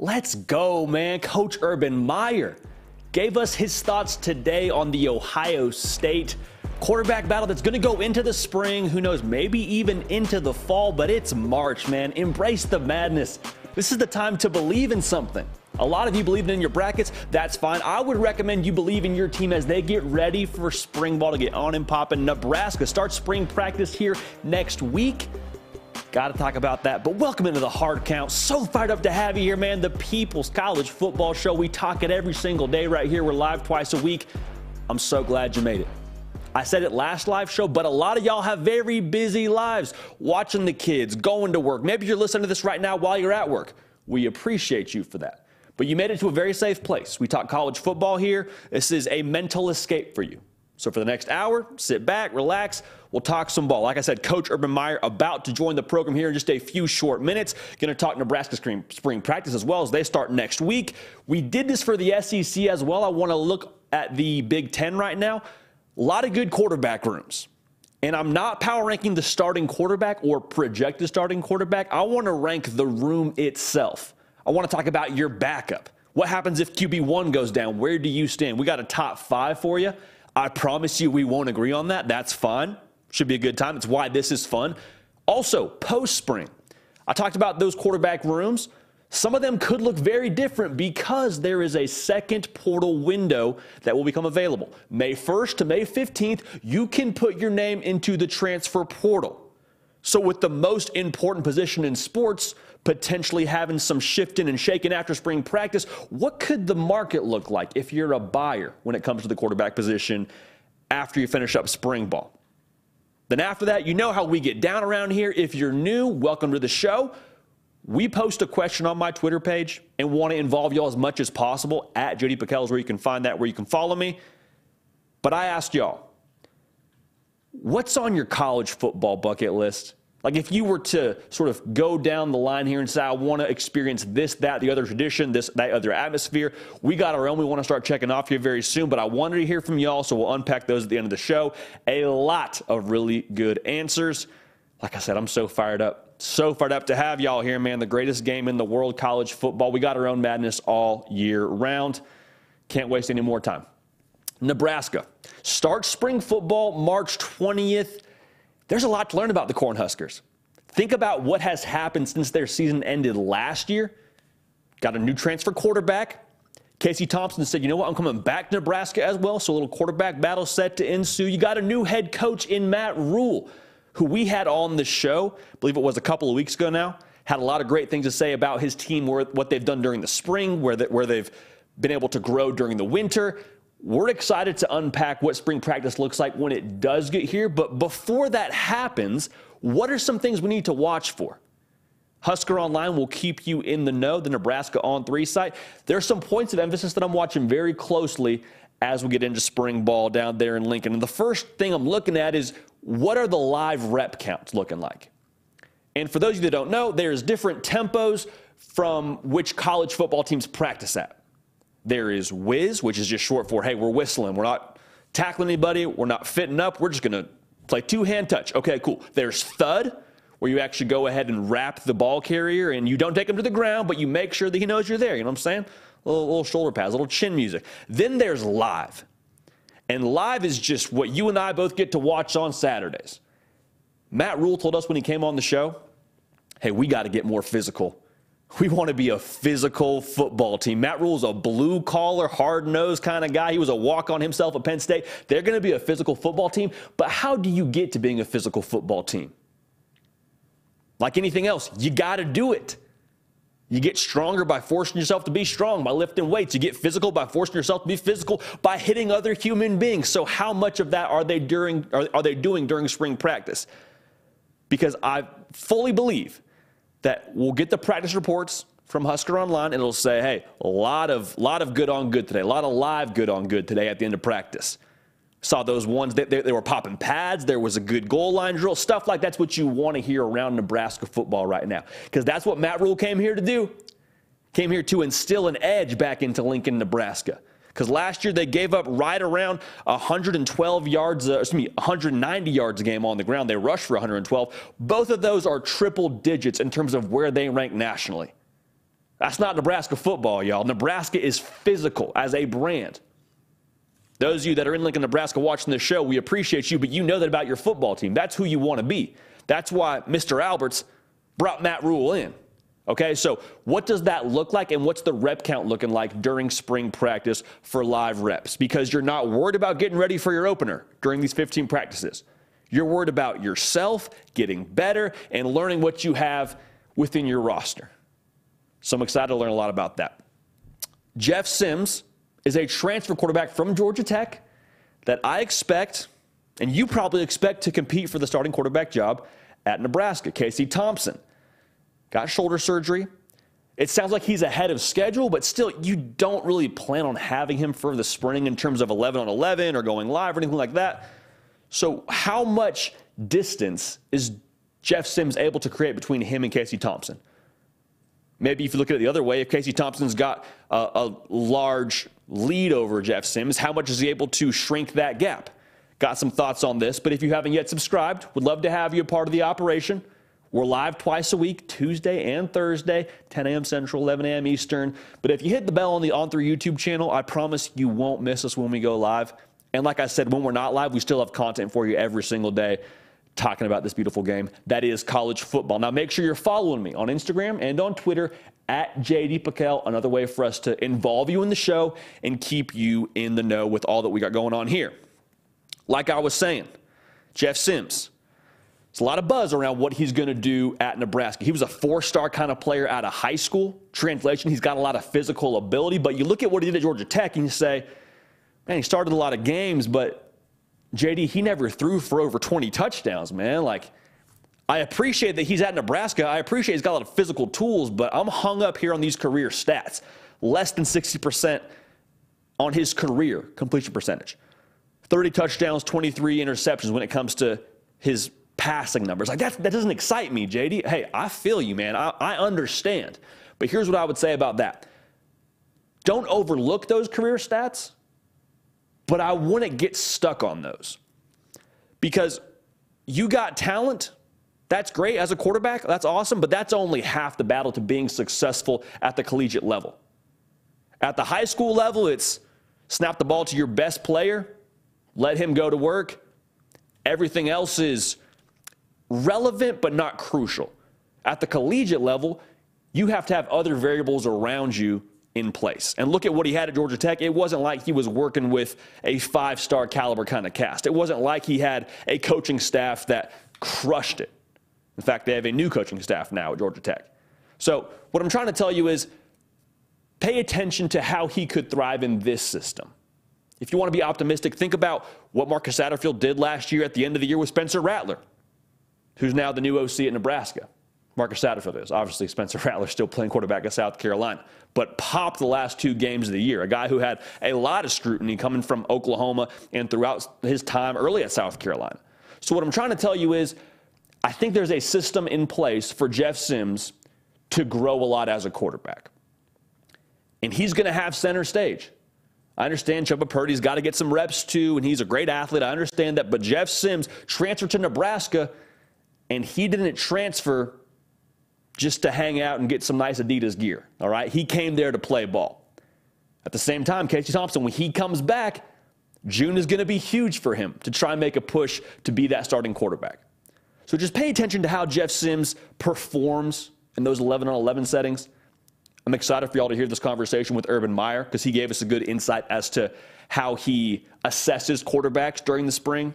Let's go, man. Coach Urban Meyer gave us his thoughts today on the Ohio State quarterback battle that's going to go into the spring. Who knows, maybe even into the fall, but it's March, man. Embrace the madness. This is the time to believe in something. A lot of you believe in your brackets. That's fine. I would recommend you believe in your team as they get ready for spring ball to get on and pop. popping. Nebraska starts spring practice here next week. Got to talk about that. But welcome into the hard count. So fired up to have you here, man. The People's College Football Show. We talk it every single day right here. We're live twice a week. I'm so glad you made it. I said it last live show, but a lot of y'all have very busy lives watching the kids, going to work. Maybe you're listening to this right now while you're at work. We appreciate you for that. But you made it to a very safe place. We talk college football here. This is a mental escape for you. So for the next hour, sit back, relax. We'll talk some ball. Like I said, Coach Urban Meyer about to join the program here in just a few short minutes. Going to talk Nebraska spring, spring practice as well as they start next week. We did this for the SEC as well. I want to look at the Big Ten right now. A lot of good quarterback rooms. And I'm not power ranking the starting quarterback or projected starting quarterback. I want to rank the room itself. I want to talk about your backup. What happens if QB1 goes down? Where do you stand? We got a top five for you. I promise you we won't agree on that. That's fine. Should be a good time. It's why this is fun. Also, post spring, I talked about those quarterback rooms. Some of them could look very different because there is a second portal window that will become available. May 1st to May 15th, you can put your name into the transfer portal. So, with the most important position in sports, potentially having some shifting and shaking after spring practice. What could the market look like if you're a buyer when it comes to the quarterback position after you finish up spring ball? Then after that, you know how we get down around here. If you're new, welcome to the show. We post a question on my Twitter page and want to involve y'all as much as possible. At JD Pickell where you can find that, where you can follow me. But I asked y'all, what's on your college football bucket list? Like if you were to sort of go down the line here and say, I want to experience this, that, the other tradition, this, that other atmosphere, we got our own. We want to start checking off here very soon. But I wanted to hear from y'all, so we'll unpack those at the end of the show. A lot of really good answers. Like I said, I'm so fired up. So fired up to have y'all here, man. The greatest game in the world, college football. We got our own madness all year round. Can't waste any more time. Nebraska starts spring football March 20th. There's a lot to learn about the Cornhuskers. Think about what has happened since their season ended last year. Got a new transfer quarterback. Casey Thompson said, you know what, I'm coming back to Nebraska as well. So a little quarterback battle set to ensue. You got a new head coach in Matt Rhule, who we had on the show, I believe it was a couple of weeks ago now. Had a lot of great things to say about his team, what they've done during the spring, where, where they've been able to grow during the winter. We're excited to unpack what spring practice looks like when it does get here. But before that happens, what are some things we need to watch for? Husker Online will keep you in the know, the Nebraska On 3 site. There are some points of emphasis that I'm watching very closely as we get into spring ball down there in Lincoln. And the first thing I'm looking at is what are the live rep counts looking like? And for those of you that don't know, there's different tempos from which college football teams practice at. There is whiz, which is just short for, hey, we're whistling. We're not tackling anybody. We're not fitting up. We're just going to play two hand touch. Okay, cool. There's thud, where you actually go ahead and wrap the ball carrier and you don't take him to the ground, but you make sure that he knows you're there. You know what I'm saying? Little, little shoulder pads, little chin music. Then there's live. And live is just what you and I both get to watch on Saturdays. Matt Rhule told us when he came on the show, hey, we got to get more physical we want to be a physical football team. Matt Rhule's a blue collar, hard nosed kind of guy. He was a walk on himself at Penn State. They're going to be a physical football team. But how do you get to being a physical football team? Like anything else, you got to do it. You get stronger by forcing yourself to be strong, by lifting weights. You get physical by forcing yourself to be physical, by hitting other human beings. So, how much of that are they during are, are they doing during spring practice? Because I fully believe that we'll get the practice reports from Husker Online, and it'll say, hey, a lot of, lot of good on good today, a lot of live good on good today at the end of practice. Saw those ones that they, they, were popping pads. There was a good goal line drill, stuff like that's what you want to hear around Nebraska football right now, because that's what Matt Rhule came here to do. Came here to instill an edge back into Lincoln, Nebraska. Because last year they gave up right around 112 yards, uh, excuse me, 190 yards a game on the ground. They rushed for 112. Both of those are triple digits in terms of where they rank nationally. That's not Nebraska football, y'all. Nebraska is physical as a brand. Those of you that are in Lincoln, Nebraska watching this show, we appreciate you, but you know that about your football team. That's who you want to be. That's why Mr. Alberts brought Matt Rhule in. Okay, so what does that look like and what's the rep count looking like during spring practice for live reps? Because you're not worried about getting ready for your opener during these 15 practices. You're worried about yourself getting better and learning what you have within your roster. So I'm excited to learn a lot about that. Jeff Sims is a transfer quarterback from Georgia Tech that I expect, and you probably expect to compete for the starting quarterback job at Nebraska. Casey Thompson got shoulder surgery. It sounds like he's ahead of schedule, but still, you don't really plan on having him for the spring in terms of 11 on 11 or going live or anything like that. So, how much distance is Jeff Sims able to create between him and Casey Thompson? Maybe if you look at it the other way, if Casey Thompson's got a, a large lead over Jeff Sims, how much is he able to shrink that gap? Got some thoughts on this, but if you haven't yet subscribed, would love to have you a part of the operation. We're live twice a week, Tuesday and Thursday, 10 a.m. Central, 11 a.m. Eastern. But if you hit the bell on the On3 YouTube channel, I promise you won't miss us when we go live. And like I said, when we're not live, we still have content for you every single day talking about this beautiful game that is college football. Now, make sure you're following me on Instagram and on Twitter at JD PicKell, another way for us to involve you in the show and keep you in the know with all that we got going on here. Like I was saying, Jeff Sims. There's a lot of buzz around what he's going to do at Nebraska. He was a four star kind of player out of high school. Translation, he's got a lot of physical ability, but you look at what he did at Georgia Tech and you say, man, he started a lot of games, but JD, he never threw for over 20 touchdowns, man. Like, I appreciate that he's at Nebraska. I appreciate he's got a lot of physical tools, but I'm hung up here on these career stats. Less than 60% on his career completion percentage. 30 touchdowns, 23 interceptions when it comes to his passing numbers. Like, that, that doesn't excite me, JD. Hey, I feel you, man. I, I understand. But here's what I would say about that don't overlook those career stats but I wouldn't get stuck on those because you got talent. That's great as a quarterback. That's awesome, but that's only half the battle to being successful at the collegiate level. At the high school level, it's snap the ball to your best player, let him go to work. Everything else is relevant but not crucial. At the collegiate level, you have to have other variables around you in place. And look at what he had at Georgia Tech. It wasn't like he was working with a five star caliber kind of cast. It wasn't like he had a coaching staff that crushed it. In fact, they have a new coaching staff now at Georgia Tech. So, what I'm trying to tell you is pay attention to how he could thrive in this system. If you want to be optimistic, think about what Marcus Satterfield did last year at the end of the year with Spencer Rattler, who's now the new OC at Nebraska. Marcus Satterfield is. Obviously, Spencer Rattler still playing quarterback at South Carolina, but popped the last two games of the year. A guy who had a lot of scrutiny coming from Oklahoma and throughout his time early at South Carolina. So, what I'm trying to tell you is, I think there's a system in place for Jeff Sims to grow a lot as a quarterback. And he's going to have center stage. I understand Chubba Purdy's got to get some reps too, and he's a great athlete. I understand that. But Jeff Sims transferred to Nebraska, and he didn't transfer just to hang out and get some nice Adidas gear. All right. He came there to play ball. At the same time, Casey Thompson, when he comes back, June is going to be huge for him to try and make a push to be that starting quarterback. So just pay attention to how Jeff Sims performs in those 11 on 11 settings. I'm excited for y'all to hear this conversation with Urban Meyer because he gave us a good insight as to how he assesses quarterbacks during the spring.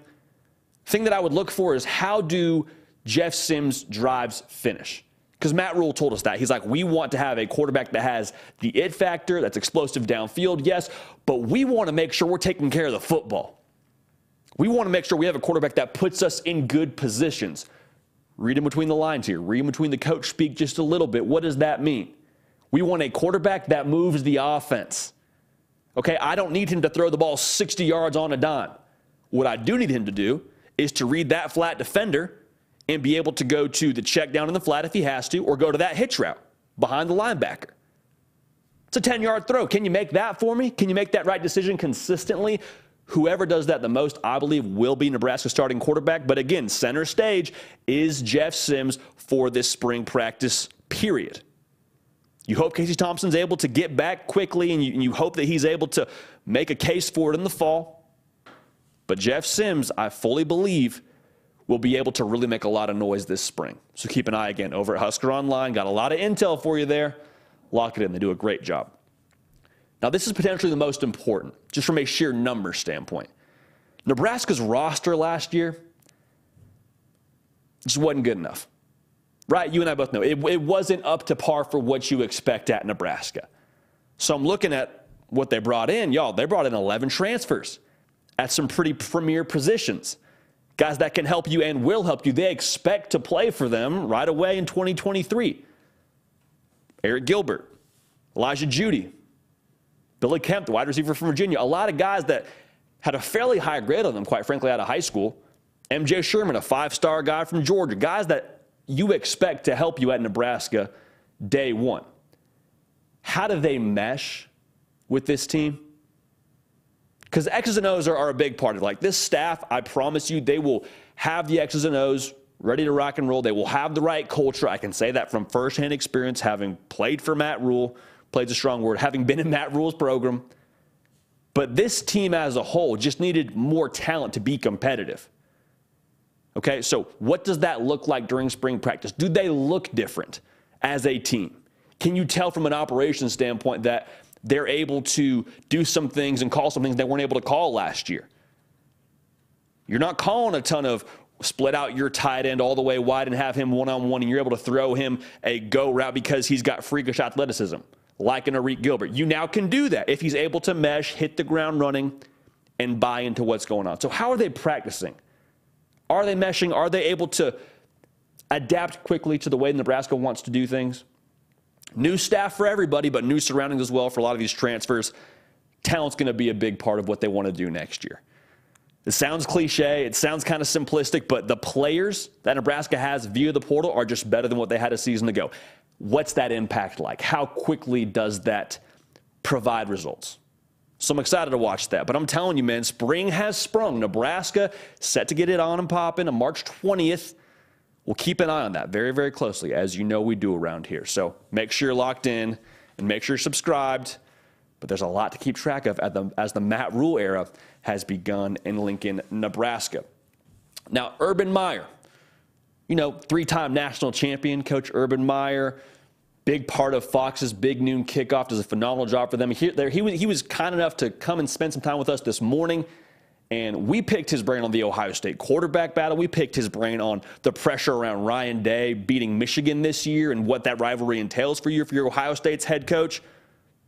Thing that I would look for is how do Jeff Sims drives finish? Because Matt Rhule told us that. He's like, we want to have a quarterback that has the it factor, that's explosive downfield, yes, but we want to make sure we're taking care of the football. We want to make sure we have a quarterback that puts us in good positions. Read in between the lines here. Read in between the coach speak just a little bit. What does that mean? We want a quarterback that moves the offense. Okay, I don't need him to throw the ball 60 yards on a dime. What I do need him to do is to read that flat defender and be able to go to the check down in the flat if he has to, or go to that hitch route behind the linebacker. It's a 10 yard throw. Can you make that for me? Can you make that right decision consistently? Whoever does that the most, I believe, will be Nebraska's starting quarterback. But again, center stage is Jeff Sims for this spring practice period. You hope Casey Thompson's able to get back quickly, and you, and you hope that he's able to make a case for it in the fall. But Jeff Sims, I fully believe, will be able to really make a lot of noise this spring. So keep an eye again over at Husker Online. Got a lot of intel for you there. Lock it in. They do a great job. Now, this is potentially the most important, just from a sheer number standpoint. Nebraska's roster last year just wasn't good enough. Right? You and I both know it, it wasn't up to par for what you expect at Nebraska. So I'm looking at what they brought in. Y'all, they brought in 11 transfers at some pretty premier positions. Guys that can help you and will help you. They expect to play for them right away in 2023. Arik Gilbert, Elijah Jeudy, Billy Kemp, the wide receiver from Virginia. A lot of guys that had a fairly high grade on them, quite frankly, out of high school. MJ Sherman, a five star guy from Georgia. Guys that you expect to help you at Nebraska day one. How do they mesh with this team? Because X's and O's are, are, a big part of. Like this staff, I promise you, they will have the X's and O's ready to rock and roll. They will have the right culture. I can say that from firsthand experience, having played for Matt Rhule, played a strong word, having been in Matt Rhule's program. But this team as a whole just needed more talent to be competitive. Okay, so what does that look like during spring practice? Do they look different as a team? Can you tell from an operations standpoint that they're able to do some things and call some things they weren't able to call last year? You're not calling a ton of split out your tight end all the way wide and have him one on one, and you're able to throw him a go route because he's got freakish athleticism, like an Arik Gilbert. You now can do that if he's able to mesh, hit the ground running, and buy into what's going on. So, how are they practicing? Are they meshing? Are they able to adapt quickly to the way Nebraska wants to do things? New staff for everybody, but new surroundings as well for a lot of these transfers. Talent's going to be a big part of what they want to do next year. It sounds cliche, it sounds kind of simplistic, but the players that Nebraska has via the portal are just better than what they had a season ago. What's that impact like? How quickly does that provide results? So I'm excited to watch that. But I'm telling you, man, spring has sprung. Nebraska set to get it on and popping on March 20th. We'll keep an eye on that very, very closely, as you know we do around here. So make sure you're locked in and make sure you're subscribed. But there's a lot to keep track of the, as the Matt Rhule era has begun in Lincoln, Nebraska. Now, Urban Meyer, you know, three time national champion, Coach Urban Meyer big part of Fox's big noon kickoff. Does a phenomenal job for them. He, there, he, he was kind enough to come and spend some time with us this morning. And we picked his brain on the Ohio State quarterback battle. We picked his brain on the pressure around Ryan Day beating Michigan this year and what that rivalry entails for you, for your Ohio State's head coach.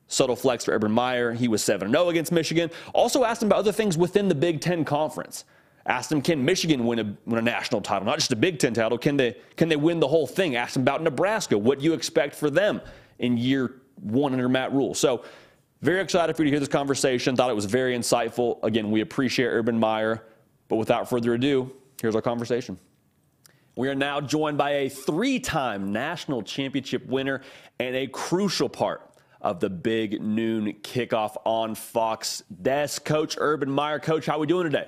Subtle flex for Urban Meyer. He was 7 0 against Michigan. Also asked him about other things within the Big Ten Conference. Asked him, can Michigan win a, win a national title? Not just a Big Ten title. Can they, can they win the whole thing? Asked him about Nebraska. What do you expect for them in year one under Matt Rhule? So, very excited for you to hear this conversation. Thought it was very insightful. Again, we appreciate Urban Meyer. But without further ado, here's our conversation. We are now joined by a three time national championship winner and a crucial part of the big noon kickoff on Fox desk. Coach Urban Meyer. Coach, how are we doing today?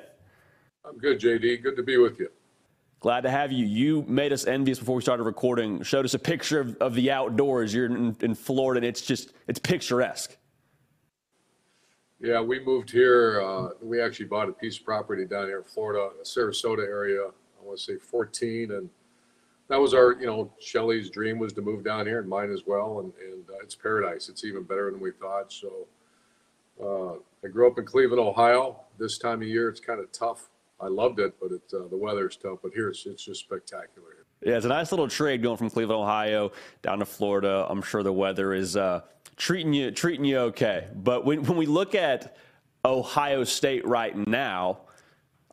I'm good, JD. Good to be with you. Glad to have you. You made us envious before we started recording. Showed us a picture of, of the outdoors. You're in, in Florida, and it's just it's picturesque. Yeah, we moved here. Uh, we actually bought a piece of property down here in Florida, Sarasota area. I want to say 14, and that was our, you know, Shelley's dream was to move down here, and mine as well. And, and uh, it's paradise. It's even better than we thought. So uh, I grew up in Cleveland, Ohio. This time of year, it's kind of tough I loved it, but it, uh, the weather's tough. But here, it's, it's just spectacular. Yeah, it's a nice little trade going from Cleveland, Ohio, down to Florida. I'm sure the weather is uh, treating you treating you okay. But when, when we look at Ohio State right now,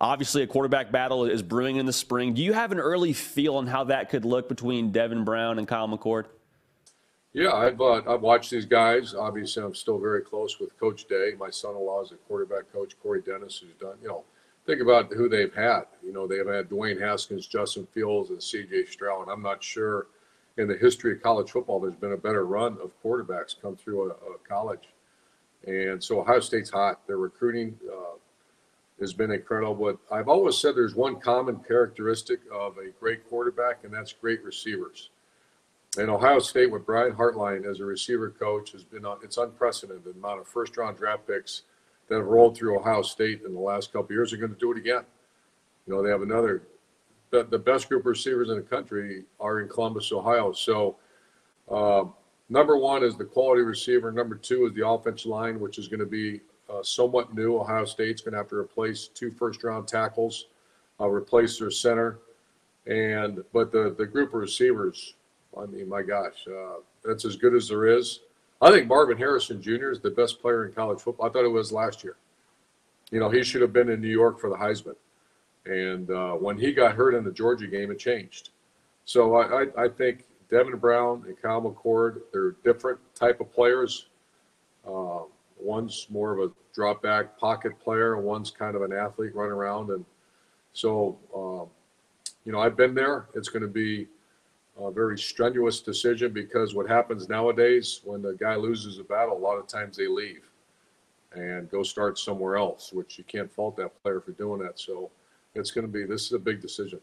obviously a quarterback battle is brewing in the spring. Do you have an early feel on how that could look between Devin Brown and Kyle McCord? Yeah, I've uh, I've watched these guys. Obviously, I'm still very close with Coach Day. My son-in-law is a quarterback coach, Corey Dennis, who's done. You know, think about who they've had. You know, they've had Dwayne Haskins, Justin Fields, and C.J. Stroud. I'm not sure in the history of college football there's been a better run of quarterbacks come through a, a college. And so Ohio State's hot. Their recruiting uh, has been incredible. But I've always said there's one common characteristic of a great quarterback, and that's great receivers. And Ohio State with Brian Hartline as a receiver coach has been on, it's unprecedented amount of first round draft picks that have rolled through Ohio State in the last couple years are going to do it again. You know, they have another the, the best group of receivers in the country are in Columbus, Ohio. So uh, number one is the quality receiver. Number two is the offensive line, which is going to be uh, somewhat new. Ohio State's going to have to replace two first round tackles, uh, replace their center, and but the the group of receivers I mean, my gosh, uh, that's as good as there is. I think Marvin Harrison Jr. is the best player in college football. I thought it was last year. You know, he should have been in New York for the Heisman. And uh, when he got hurt in the Georgia game, it changed. So I, I, I think Devin Brown and Kyle McCord, they're different type of players. Uh, one's more of a drop back pocket player, one's kind of an athlete running around. And so, uh, you know, I've been there. It's going to be a very strenuous decision because what happens nowadays when the guy loses a battle, a lot of times they leave and go start somewhere else, which you can't fault that player for doing that. So it's going to be this is a big decision.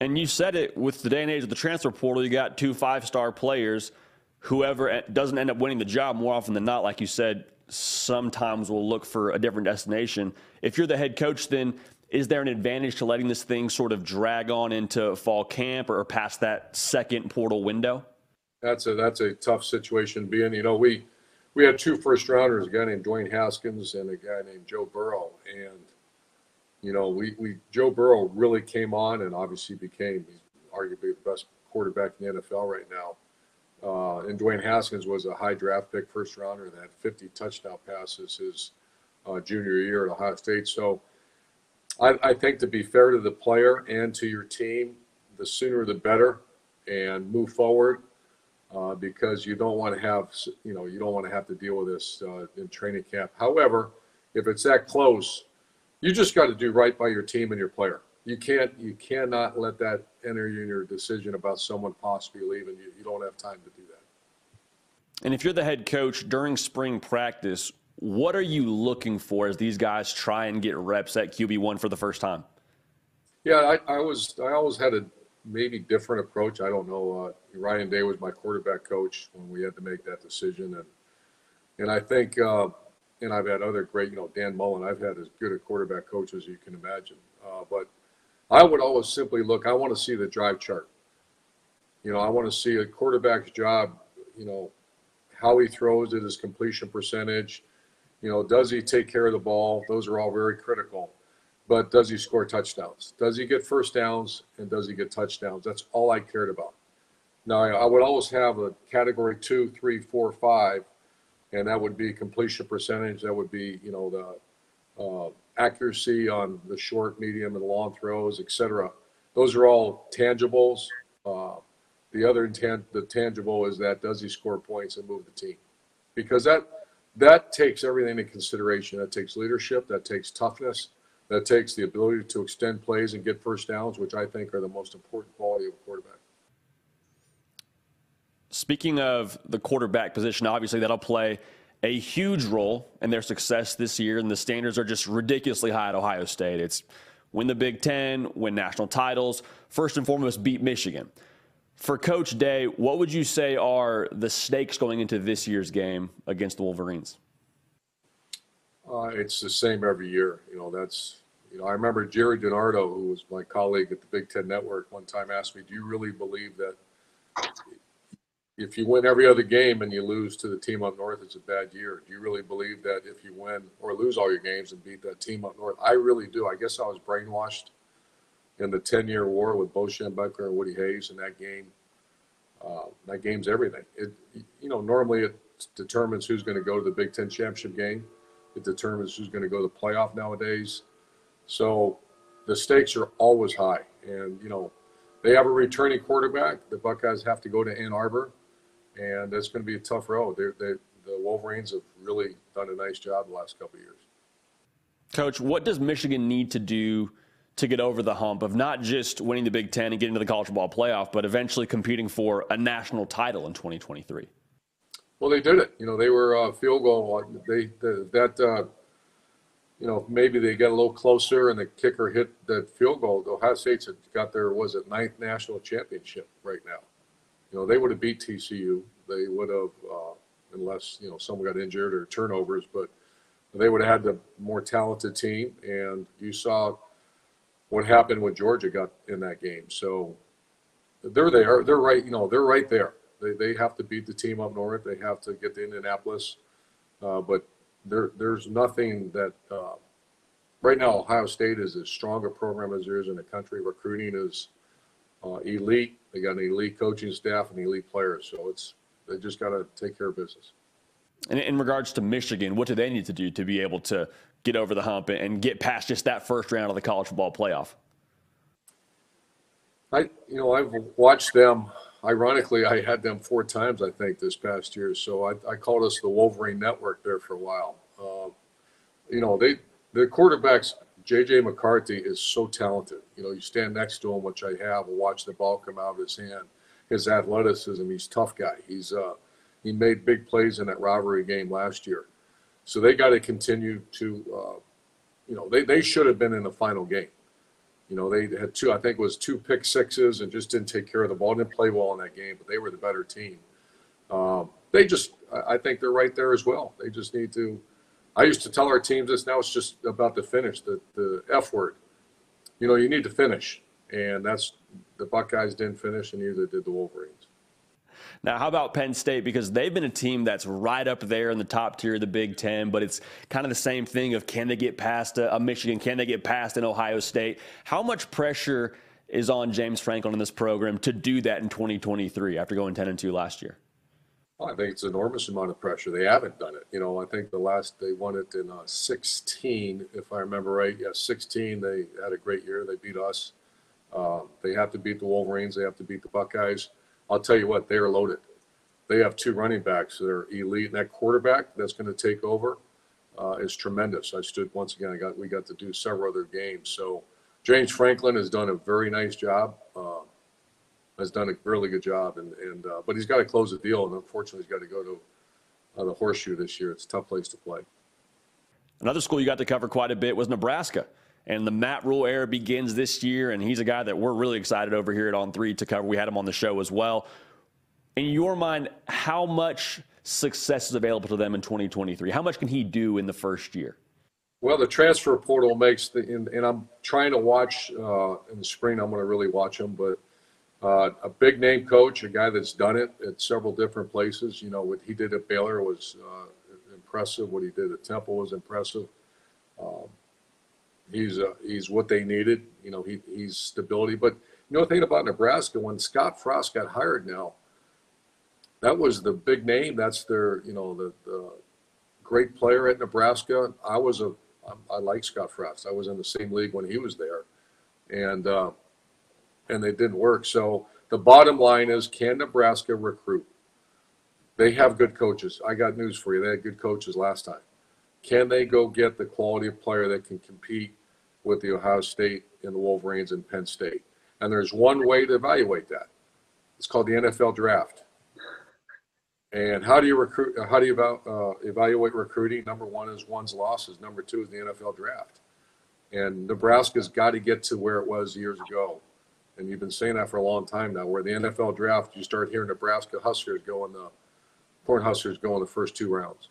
And you said it with the day and age of the transfer portal, you got two five star players. Whoever doesn't end up winning the job more often than not, like you said, sometimes will look for a different destination. If you're the head coach, then is there an advantage to letting this thing sort of drag on into fall camp or past that second portal window? That's a that's a tough situation. Being you know we we had two first rounders, a guy named Dwayne Haskins and a guy named Joe Burrow, and you know we we Joe Burrow really came on and obviously became arguably the best quarterback in the NFL right now. Uh, and Dwayne Haskins was a high draft pick first rounder that had 50 touchdown passes his uh, junior year at Ohio State. So I, I think to be fair to the player and to your team, the sooner the better, and move forward. Uh, because you don't want to have, you know, you don't want to have to deal with this uh, in training camp. However, if it's that close, you just got to do right by your team and your player. You can't, you cannot let that enter in your decision about someone possibly leaving. You, you don't have time to do that. And if you're the head coach during spring practice, what are you looking for as these guys try and get reps at QB1 for the first time? Yeah, I, I was I always had a maybe different approach. I don't know. Uh, Ryan Day was my quarterback coach when we had to make that decision, and and I think uh, and I've had other great, you know, Dan Mullen. I've had as good a quarterback coach as you can imagine. Uh, but I would always simply look. I want to see the drive chart. You know, I want to see a quarterback's job. You know, how he throws it, his completion percentage you know, does he take care of the ball? Those are all very critical. But does he score touchdowns? Does he get first downs? And does he get touchdowns? That's all I cared about. Now, I would always have a category two, three, four, five, and that would be completion percentage. That would be, you know, the uh, accuracy on the short, medium, and long throws, et cetera. Those are all tangibles. Uh, the other intent, the tangible is that does he score points and move the team? Because that that takes everything into consideration. That takes leadership, that takes toughness, that takes the ability to extend plays and get first downs, which I think are the most important quality of a quarterback. Speaking of the quarterback position, obviously that'll play a huge role in their success this year, and the standards are just ridiculously high at Ohio State. It's win the Big Ten, win national titles, first and foremost, beat Michigan. For Coach Day, what would you say are the stakes going into this year's game against the Wolverines? Uh, it's the same every year. You know, that's, you know, I remember Jerry DiNardo, who was my colleague at the Big Ten Network, one time asked me, Do you really believe that if you win every other game and you lose to the team up north, it's a bad year? Do you really believe that if you win or lose all your games and beat that team up north? I really do. I guess I was brainwashed in the 10 year war with Bo Schembechler and Woody Hayes in that game. Uh, that game's everything. It, you know, normally it determines who's going to go to the Big Ten championship game. It determines who's going to go to the playoff nowadays. So the stakes are always high. And, you know, they have a returning quarterback. The Buckeyes have to go to Ann Arbor. And it's going to be a tough road. They're, they the Wolverines have really done a nice job the last couple of years. Coach, what does Michigan need to do to get over the hump of not just winning the Big Ten and getting to the college football playoff, but eventually competing for a national title in 2023? Well, they did it. You know, they were uh, field goal. They, that uh, you know maybe they got a little closer and the kicker hit that field goal. Ohio State's got their was it ninth national championship right now. You know, they would have beat TCU. They would have, uh, unless you know someone got injured or turnovers, but they would have had the more talented team. And you saw what happened when Georgia got in that game. So they're there. They're right. You know, they're right there. They, they have to beat the team up north. They have to get to Indianapolis. Uh, but there there's nothing that uh, right now Ohio State is as strong a program as there is in the country. Recruiting is uh, elite. They got an elite coaching staff and elite players. So it's they just got to take care of business. And in regards to Michigan, what do they need to do to be able to get over the hump and get past just that first round of the college football playoff? I, you know, I've watched them. Ironically, I had them four times, I think, this past year. So I, I called us the Wolverine Network there for a while. Uh, you know, they the quarterbacks. JJ McCarthy is so talented. You know, you stand next to him, which I have, and watch the ball come out of his hand. His athleticism. He's tough guy. He's uh, he made big plays in that rivalry game last year. So they got to continue to, uh, you know, they, they should have been in the final game. You know, they had two, I think it was two pick sixes and just didn't take care of the ball. Didn't play well in that game, but they were the better team. Um, they just, I think they're right there as well. They just need to. I used to tell our teams this. Now it's just about the finish, the the F word. You know, you need to finish, and that's the Buckeyes didn't finish, and neither did the Wolverines. Now, how about Penn State? Because they've been a team that's right up there in the top tier of the Big Ten, but it's kind of the same thing of can they get past a, a Michigan? Can they get past an Ohio State? How much pressure is on James Franklin in this program to do that in 2023 after going 10 and 2 last year? I think it's an enormous amount of pressure. They haven't done it. You know, I think the last they won it in uh, 16, if I remember right. Yeah, 16. They had a great year. They beat us. Uh, they have to beat the Wolverines. They have to beat the Buckeyes. I'll tell you what, they are loaded. They have two running backs that are elite, and that quarterback that's going to take over uh, is tremendous. I stood once again. I got we got to do several other games. So James Franklin has done a very nice job. Has done a really good job, and and uh, but he's got to close the deal, and unfortunately, he's got to go to uh, the horseshoe this year. It's a tough place to play. Another school you got to cover quite a bit was Nebraska. And the Matt Rhule era begins this year, and he's a guy that we're really excited over here at On Three to cover. We had him on the show as well. In your mind, how much success is available to them in 2023? How much can he do in the first year? Well, the transfer portal makes the, and, and I'm trying to watch uh, in the spring. I'm going to really watch him, but uh, a big name coach, a guy that's done it at several different places. You know, what he did at Baylor was uh, impressive. What he did at Temple was impressive. Um, he's uh, he's what they needed. You know, he, he's stability. But you know the thing about Nebraska, when Scott Frost got hired now, that was the big name. That's their you know the, the great player at Nebraska. I was a I like Scott Frost. I was in the same league when he was there, and uh, and they didn't work. So the bottom line is, can Nebraska recruit? They have good coaches. I got news for you. They had good coaches last time. Can they go get the quality of player that can compete with the Ohio State and the Wolverines and Penn State? And there's one way to evaluate that. It's called the NFL draft. And how do you recruit? How do you uh, evaluate recruiting? Number one is one's losses. Number two is the NFL draft. And Nebraska's got to get to where it was years ago. And you've been saying that for a long time now. Where the NFL draft, you start hearing Nebraska Huskers going the Cornhuskers go in the first two rounds.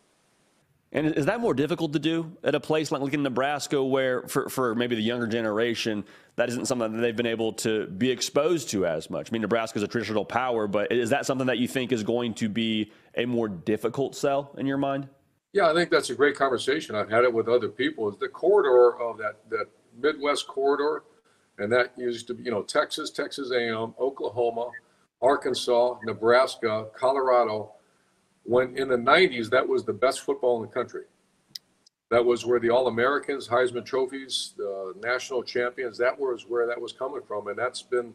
And is that more difficult to do at a place like in Nebraska, where for, for maybe the younger generation, that isn't something that they've been able to be exposed to as much? I mean, Nebraska is a traditional power, but is that something that you think is going to be a more difficult sell in your mind? Yeah, I think that's a great conversation. I've had it with other people. Is the corridor of that that Midwest corridor, and that used to be you know Texas, Texas A&M, Oklahoma, Arkansas, Nebraska, Colorado when in the 90s, that was the best football in the country. That was where the All Americans, Heisman trophies, the national champions, that was where that was coming from. And that's been,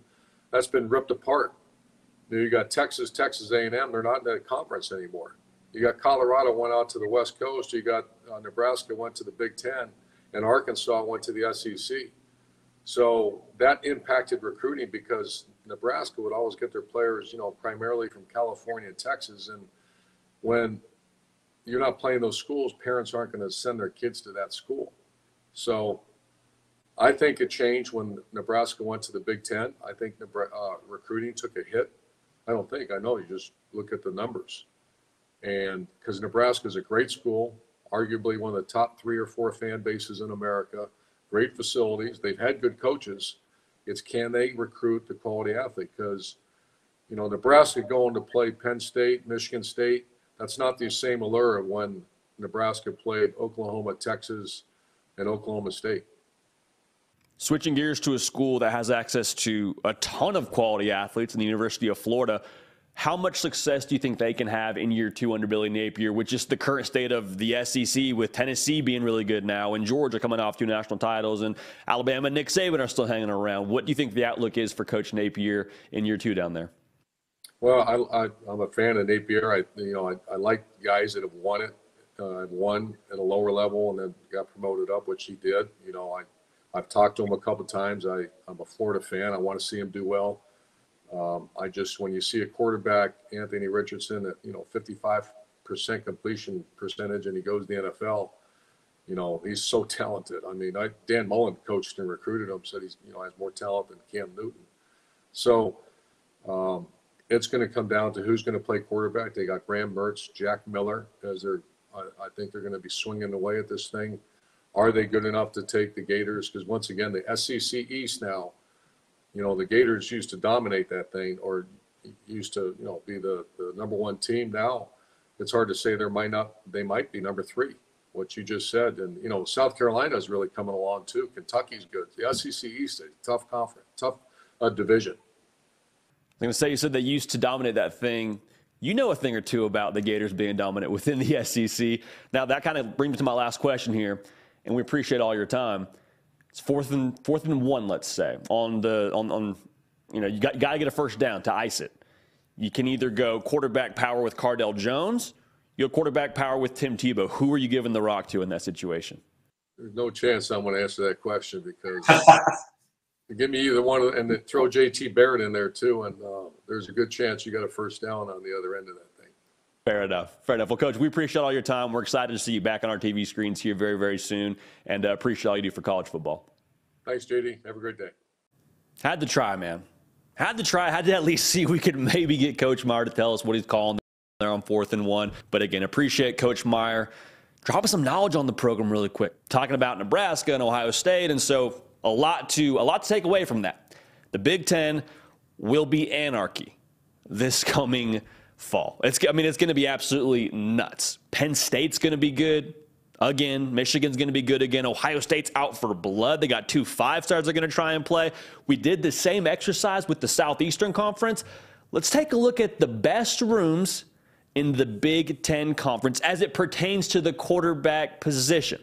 that's been ripped apart You got Texas, Texas A&M. They're not in that conference anymore. You got Colorado went out to the West Coast. You got uh, Nebraska went to the Big Ten, and Arkansas went to the SEC. So that impacted recruiting because Nebraska would always get their players, you know, primarily from California and Texas. And when you're not playing those schools, parents aren't going to send their kids to that school. So I think it changed when Nebraska went to the Big Ten. I think uh, recruiting took a hit. I don't think, I know, you just look at the numbers. And because Nebraska is a great school, arguably one of the top three or four fan bases in America, great facilities, they've had good coaches. It's can they recruit the quality athlete? Because, you know, Nebraska going to play Penn State, Michigan State, that's not the same allure of when Nebraska played Oklahoma, Texas, and Oklahoma State. Switching gears to a school that has access to a ton of quality athletes in the University of Florida. How much success do you think they can have in year two under Billy Napier with just the current state of the SEC, with Tennessee being really good now, and Georgia coming off two national titles, and Alabama and Nick Saban are still hanging around? What do you think the outlook is for Coach Napier in year two down there? Well, I, am a fan of Napier. I, you know, I, I like guys that have won it, uh, won at a lower level, and then got promoted up, which he did. You know, I, I've talked to him a couple times. I, I'm a Florida fan. I want to see him do well. Um, I just when you see a quarterback, Anthony Richardson, at you know 55% completion percentage, and he goes to the NFL, you know he's so talented. I mean, I, Dan Mullen coached and recruited him, said he's you know has more talent than Cam Newton. So um, it's going to come down to who's going to play quarterback. They got Graham Mertz, Jack Miller as their. I, I think they're going to be swinging away at this thing. Are they good enough to take the Gators? Because once again, the SEC East now you know, the Gators used to dominate that thing or used to, you know, be the, the number one team. Now it's hard to say there might not, they might be number three, what you just said. And, you know, South Carolina is really coming along too. Kentucky's good. The SEC East, a tough conference, tough uh, division. I'm going to say you said they used to dominate that thing. You know a thing or two about the Gators being dominant within the SEC. Now, that kind of brings me to my last question here, and we appreciate all your time. It's fourth and fourth and one, let's say, on the on, on you know, you got, got to get a first down to ice it. You can either go quarterback power with Cardale Jones, you go quarterback power with Tim Tebow. Who are you giving the rock to in that situation? There's no chance I'm going to answer that question because give me either one and throw JT Barrett in there too, and uh, there's a good chance you got a first down on the other end of that. Fair enough. Fair enough. Well, Coach, we appreciate all your time. We're excited to see you back on our TV screens here very, very soon, and uh, appreciate all you do for college football. Thanks, JD. Have a great day. Had to try, man. Had to try. Had to at least see we could maybe get Coach Meyer to tell us what he's calling there on fourth and one. But again, appreciate Coach Meyer dropping some knowledge on the program really quick, talking about Nebraska and Ohio State, and so a lot to a lot to take away from that. The Big Ten will be anarchy this coming fall. It's, I mean, it's going to be absolutely nuts. Penn State's going to be good again. Michigan's going to be good again. Ohio State's out for blood. They got two five stars they're going to try and play. We did the same exercise with the Southeastern Conference. Let's take a look at the best rooms in the Big Ten Conference as it pertains to the quarterback position.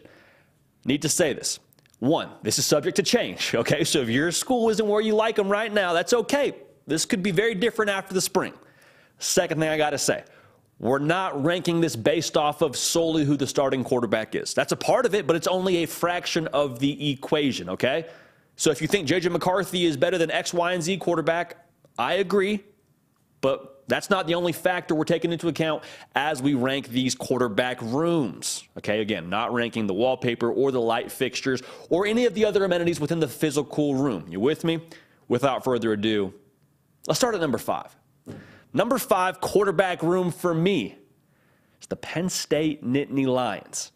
Need to say this. One, this is subject to change, okay? So if your school isn't where you like them right now, that's okay. This could be very different after the spring. Second thing I got to say, we're not ranking this based off of solely who the starting quarterback is. That's a part of it, but it's only a fraction of the equation, okay? So if you think JJ McCarthy is better than X, Y, and Z quarterback, I agree, but that's not the only factor we're taking into account as we rank these quarterback rooms. Okay, again, not ranking the wallpaper or the light fixtures or any of the other amenities within the physical room. You with me? Without further ado, let's start at number five. Number five quarterback room for me is the Penn State Nittany Lions.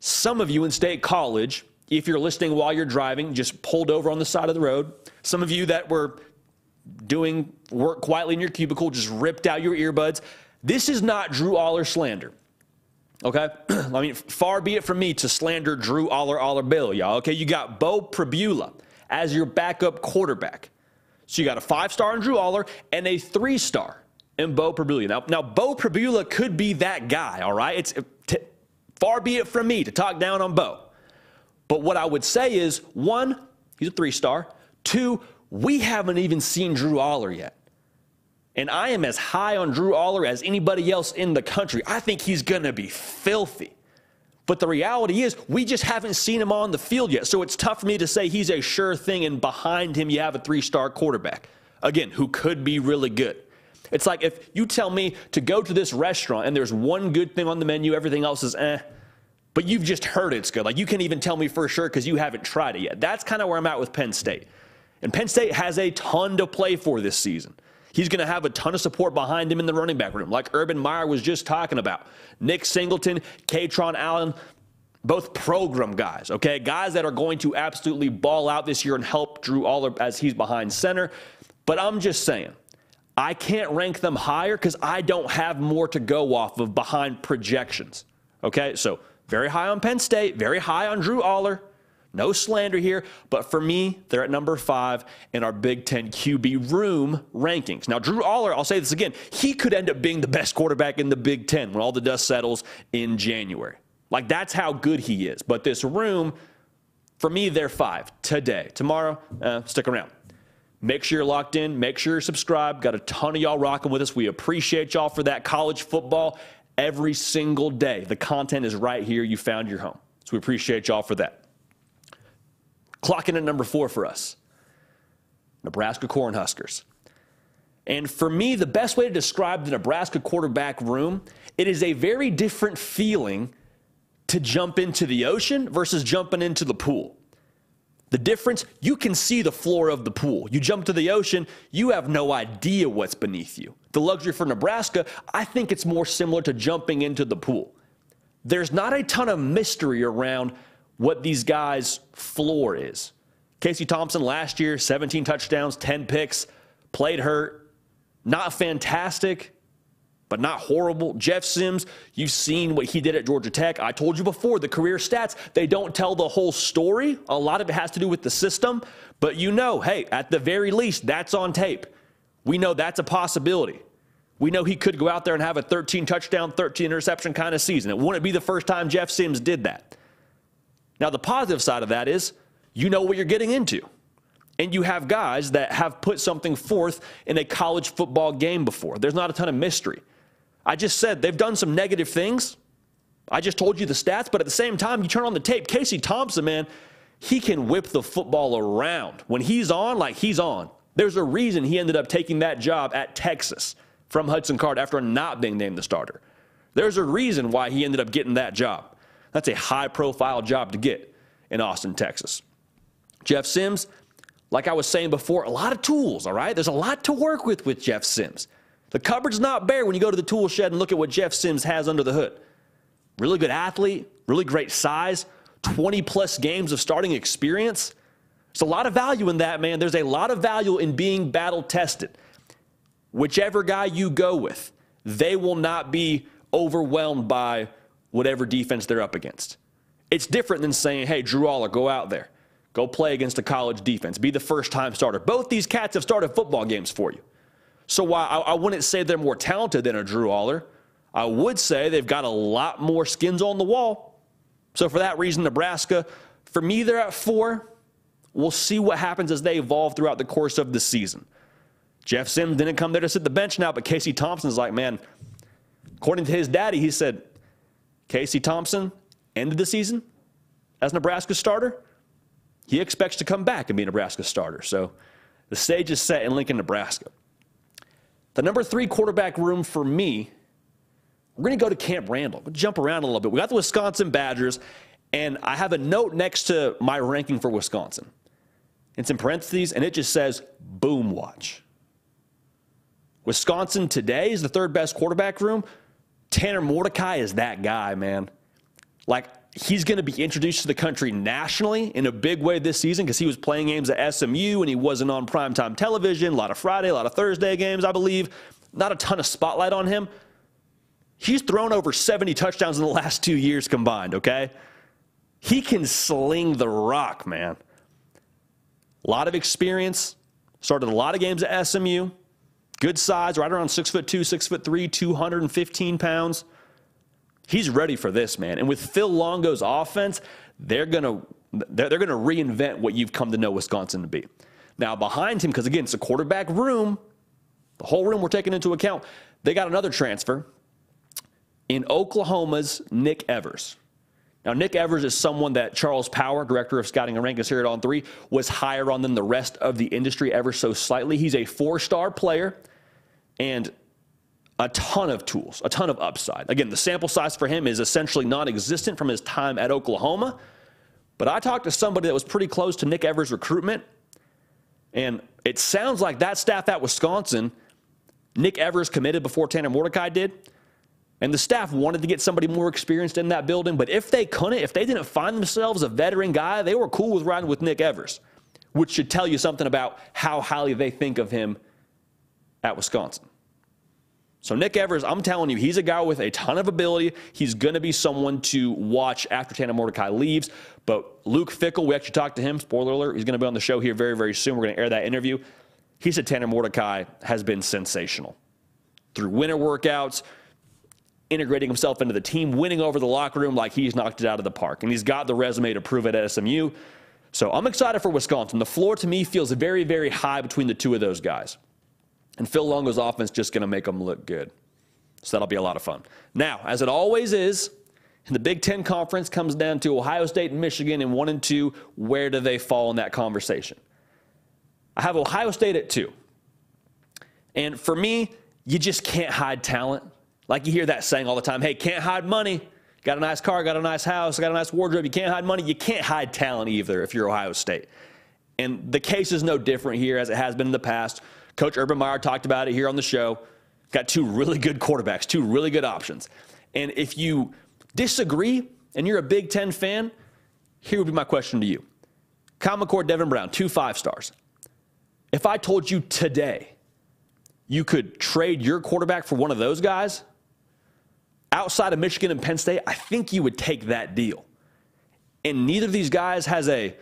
Some of you in State College, if you're listening while you're driving, just pulled over on the side of the road. Some of you that were doing work quietly in your cubicle just ripped out your earbuds. This is not Drew Allar slander. Okay? I mean, far be it from me to slander Drew Allar Allar Bill, y'all. Okay, you got Bo Pribula as your backup quarterback. So you got a five star in Drew Allar and a three star in Bo Pribula. Now, now Bo Pribula could be that guy, all right? It's t- far be it from me to talk down on Bo. But what I would say is one, he's a three star. Two, we haven't even seen Drew Allar yet. And I am as high on Drew Allar as anybody else in the country. I think he's going to be filthy. But the reality is, we just haven't seen him on the field yet. So it's tough for me to say he's a sure thing, and behind him, you have a three star quarterback, again, who could be really good. It's like if you tell me to go to this restaurant and there's one good thing on the menu, everything else is eh, but you've just heard it's good. Like you can't even tell me for sure because you haven't tried it yet. That's kind of where I'm at with Penn State. And Penn State has a ton to play for this season. He's going to have a ton of support behind him in the running back room, like Urban Meyer was just talking about. Nick Singleton, Kaytron Allen, both program guys, okay? Guys that are going to absolutely ball out this year and help Drew Allar as he's behind center. But I'm just saying, I can't rank them higher because I don't have more to go off of behind projections, okay? So very high on Penn State, very high on Drew Allar. No slander here, but for me, they're at number five in our Big Ten QB room rankings. Now, Drew Allar, I'll say this again, he could end up being the best quarterback in the Big Ten when all the dust settles in January. Like, that's how good he is. But this room, for me, they're five today. Tomorrow, uh, stick around. Make sure you're locked in. Make sure you're subscribed. Got a ton of y'all rocking with us. We appreciate y'all for that college football every single day. The content is right here. You found your home. So we appreciate y'all for that. Clocking at number four for us Nebraska Cornhuskers. And for me, the best way to describe the Nebraska quarterback room, it is a very different feeling to jump into the ocean versus jumping into the pool. The difference, you can see the floor of the pool. You jump to the ocean, you have no idea what's beneath you. The luxury for Nebraska, I think it's more similar to jumping into the pool. There's not a ton of mystery around what these guys' floor is. Casey Thompson last year, 17 touchdowns, 10 picks, played hurt, not fantastic, but not horrible. Jeff Sims, you've seen what he did at Georgia Tech. I told you before, the career stats, they don't tell the whole story. A lot of it has to do with the system, but you know, hey, at the very least, that's on tape. We know that's a possibility. We know he could go out there and have a 13 touchdown, 13 interception kind of season. It wouldn't be the first time Jeff Sims did that. Now, the positive side of that is you know what you're getting into. And you have guys that have put something forth in a college football game before. There's not a ton of mystery. I just said they've done some negative things. I just told you the stats, but at the same time, you turn on the tape. Casey Thompson, man, he can whip the football around. When he's on, like he's on. There's a reason he ended up taking that job at Texas from Hudson Card after not being named the starter. There's a reason why he ended up getting that job. That's a high profile job to get in Austin, Texas. Jeff Sims, like I was saying before, a lot of tools, all right? There's a lot to work with with Jeff Sims. The cupboard's not bare when you go to the tool shed and look at what Jeff Sims has under the hood. Really good athlete, really great size, 20 plus games of starting experience. There's a lot of value in that, man. There's a lot of value in being battle tested. Whichever guy you go with, they will not be overwhelmed by whatever defense they're up against. It's different than saying, hey, Drew Allar, go out there. Go play against a college defense. Be the first time starter. Both these cats have started football games for you. So while I, I wouldn't say they're more talented than a Drew Allar, I would say they've got a lot more skins on the wall. So for that reason, Nebraska, for me, they're at four. We'll see what happens as they evolve throughout the course of the season. Jeff Sims didn't come there to sit the bench now, but Casey Thompson's like, man, according to his daddy, he said, Casey Thompson ended the season as Nebraska starter. He expects to come back and be Nebraska starter. So the stage is set in Lincoln, Nebraska. The number three quarterback room for me, we're going to go to Camp Randall. We'll jump around a little bit. We got the Wisconsin Badgers, and I have a note next to my ranking for Wisconsin. It's in parentheses, and it just says boom watch. Wisconsin today is the third best quarterback room. Tanner Mordecai is that guy, man. Like, he's going to be introduced to the country nationally in a big way this season because he was playing games at SMU and he wasn't on primetime television. A lot of Friday, a lot of Thursday games, I believe. Not a ton of spotlight on him. He's thrown over 70 touchdowns in the last two years combined, okay? He can sling the rock, man. A lot of experience. Started a lot of games at SMU. Good size, right around six foot two, six foot three, 215 pounds. He's ready for this, man. And with Phil Longo's offense, they're gonna they're, they're gonna reinvent what you've come to know Wisconsin to be. Now behind him, because again, it's a quarterback room. the whole room we're taking into account. They got another transfer in Oklahoma's Nick Evers. Now, Nick Evers is someone that Charles Power, director of scouting and rankings here at On Three, was higher on than the rest of the industry ever so slightly. He's a four star player and a ton of tools, a ton of upside. Again, the sample size for him is essentially non existent from his time at Oklahoma. But I talked to somebody that was pretty close to Nick Evers' recruitment, and it sounds like that staff at Wisconsin, Nick Evers committed before Tanner Mordecai did. And the staff wanted to get somebody more experienced in that building. But if they couldn't, if they didn't find themselves a veteran guy, they were cool with riding with Nick Evers, which should tell you something about how highly they think of him at Wisconsin. So, Nick Evers, I'm telling you, he's a guy with a ton of ability. He's going to be someone to watch after Tanner Mordecai leaves. But Luke Fickell, we actually talked to him. Spoiler alert, he's going to be on the show here very, very soon. We're going to air that interview. He said Tanner Mordecai has been sensational through winter workouts, integrating himself into the team, winning over the locker room like he's knocked it out of the park. And he's got the resume to prove it at SMU. So I'm excited for Wisconsin. The floor to me feels very, very high between the two of those guys. And Phil Longo's offense just going to make them look good. So that'll be a lot of fun. Now, as it always is, the Big Ten Conference comes down to Ohio State and Michigan in one and two. Where do they fall in that conversation? I have Ohio State at two. And for me, you just can't hide talent. Like you hear that saying all the time hey, can't hide money. Got a nice car, got a nice house, got a nice wardrobe. You can't hide money. You can't hide talent either if you're Ohio State. And the case is no different here as it has been in the past. Coach Urban Meyer talked about it here on the show. Got two really good quarterbacks, two really good options. And if you disagree and you're a Big Ten fan, here would be my question to you. Kyle McCord, Devin Brown, two five stars. If I told you today you could trade your quarterback for one of those guys outside of Michigan and Penn State, I think you would take that deal. And neither of these guys has a